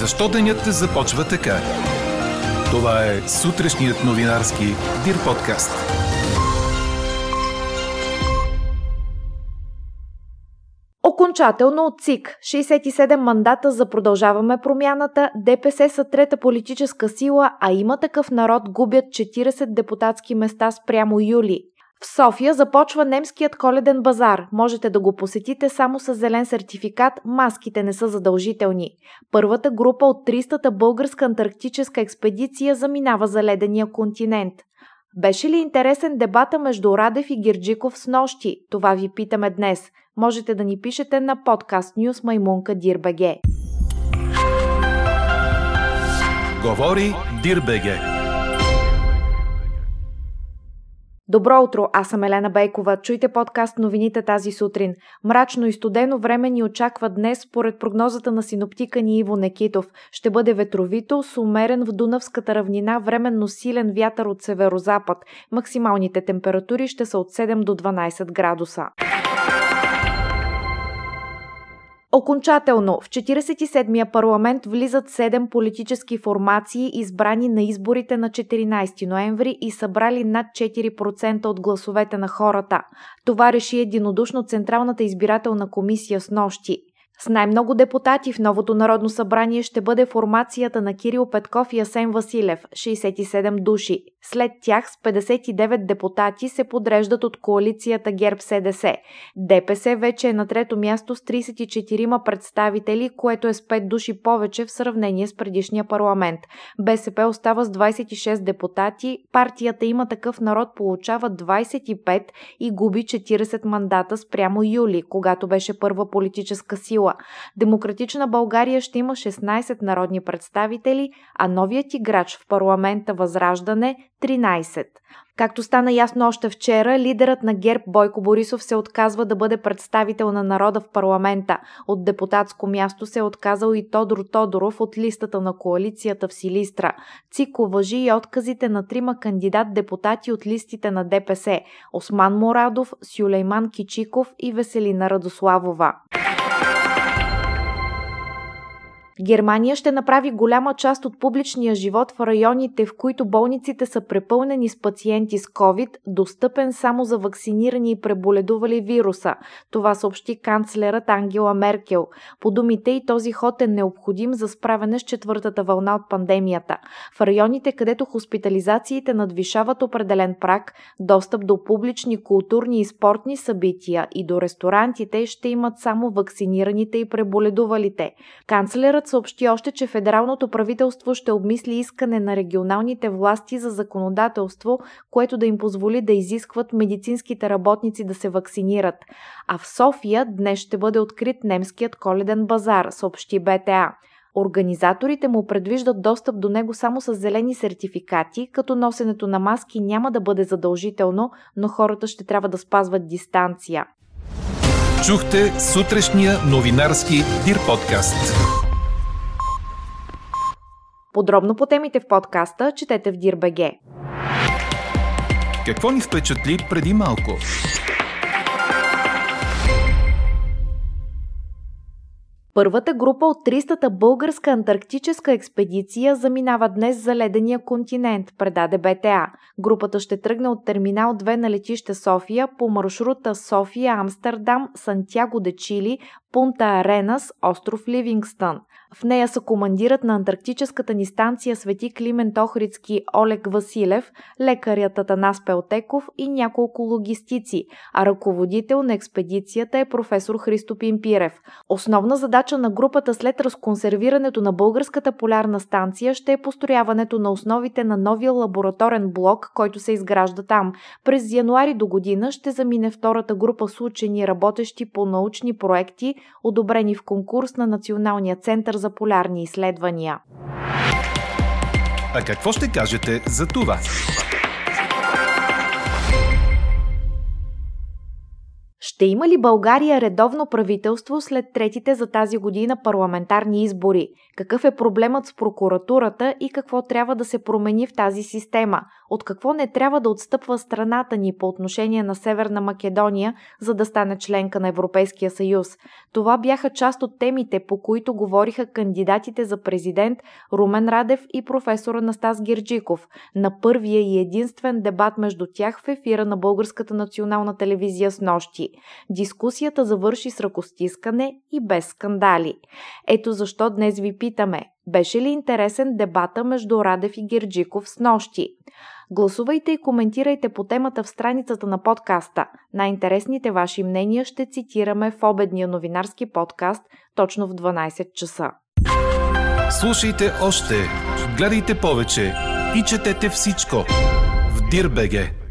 Защо денят започва така? Това е сутрешният новинарски Дир подкаст. Окончателно от ЦИК 67 мандата за продължаваме промяната, ДПС са трета политическа сила, а има такъв народ губят 40 депутатски места спрямо юли. В София започва немският коледен базар. Можете да го посетите само с зелен сертификат, маските не са задължителни. Първата група от 300-та българска антарктическа експедиция заминава за ледения континент. Беше ли интересен дебата между Радев и Гирджиков с нощи? Това ви питаме днес. Можете да ни пишете на подкаст Ньюс Маймунка Дирбеге. Говори Дирбеге. Добро утро, аз съм Елена Бейкова. Чуйте подкаст новините тази сутрин. Мрачно и студено време ни очаква днес, според прогнозата на синоптика ни Иво Некитов. Ще бъде ветровито, с умерен в Дунавската равнина, временно силен вятър от северозапад. Максималните температури ще са от 7 до 12 градуса. Окончателно в 47-я парламент влизат 7 политически формации, избрани на изборите на 14 ноември и събрали над 4% от гласовете на хората. Това реши единодушно Централната избирателна комисия с нощи. С най-много депутати в новото Народно събрание ще бъде формацията на Кирил Петков и Асен Василев – 67 души. След тях с 59 депутати се подреждат от коалицията ГЕРБ-СДС. ДПС вече е на трето място с 34 представители, което е с 5 души повече в сравнение с предишния парламент. БСП остава с 26 депутати, партията има такъв народ получава 25 и губи 40 мандата спрямо юли, когато беше първа политическа сила. Демократична България ще има 16 народни представители, а новият играч в парламента Възраждане – 13. Както стана ясно още вчера, лидерът на ГЕРБ Бойко Борисов се отказва да бъде представител на народа в парламента. От депутатско място се е отказал и Тодор Тодоров от листата на коалицията в Силистра. ЦИК уважи и отказите на трима кандидат-депутати от листите на ДПС – Осман Морадов, Сюлейман Кичиков и Веселина Радославова. Германия ще направи голяма част от публичния живот в районите, в които болниците са препълнени с пациенти с COVID, достъпен само за вакцинирани и преболедували вируса. Това съобщи канцлерът Ангела Меркел. По думите и този ход е необходим за справяне с четвъртата вълна от пандемията. В районите, където хоспитализациите надвишават определен прак, достъп до публични, културни и спортни събития и до ресторантите ще имат само вакцинираните и преболедувалите. Канцлерът съобщи още, че федералното правителство ще обмисли искане на регионалните власти за законодателство, което да им позволи да изискват медицинските работници да се вакцинират. А в София днес ще бъде открит немският коледен базар, съобщи БТА. Организаторите му предвиждат достъп до него само с зелени сертификати, като носенето на маски няма да бъде задължително, но хората ще трябва да спазват дистанция. Чухте сутрешния новинарски Дир подкаст. Подробно по темите в подкаста четете в Дирбеге. Какво ни впечатли преди малко? Първата група от 300-та българска антарктическа експедиция заминава днес за ледения континент, предаде БТА. Групата ще тръгне от терминал 2 на летище София по маршрута София, Амстердам, Сантяго де Чили, Пунта Аренас, остров Ливингстън. В нея са командират на антарктическата ни станция Свети Климент Охридски Олег Василев, лекарят Атанас Пелтеков и няколко логистици, а ръководител на експедицията е професор Христо Пимпирев. Основна задача на групата след разконсервирането на българската полярна станция ще е построяването на основите на новия лабораторен блок, който се изгражда там. През януари до година ще замине втората група с учени, работещи по научни проекти, одобрени в конкурс на Националния център за полярни изследвания. А какво ще кажете за това? Ще има ли България редовно правителство след третите за тази година парламентарни избори? Какъв е проблемът с прокуратурата и какво трябва да се промени в тази система? От какво не трябва да отстъпва страната ни по отношение на Северна Македония, за да стане членка на Европейския съюз? Това бяха част от темите, по които говориха кандидатите за президент Румен Радев и професор Анастас Гирджиков на първия и единствен дебат между тях в ефира на Българската национална телевизия с нощи. Дискусията завърши с ръкостискане и без скандали. Ето защо днес ви питаме, беше ли интересен дебата между Радев и Герджиков с нощи? Гласувайте и коментирайте по темата в страницата на подкаста. Най-интересните ваши мнения ще цитираме в обедния новинарски подкаст точно в 12 часа. Слушайте още, гледайте повече и четете всичко в Дирбеге.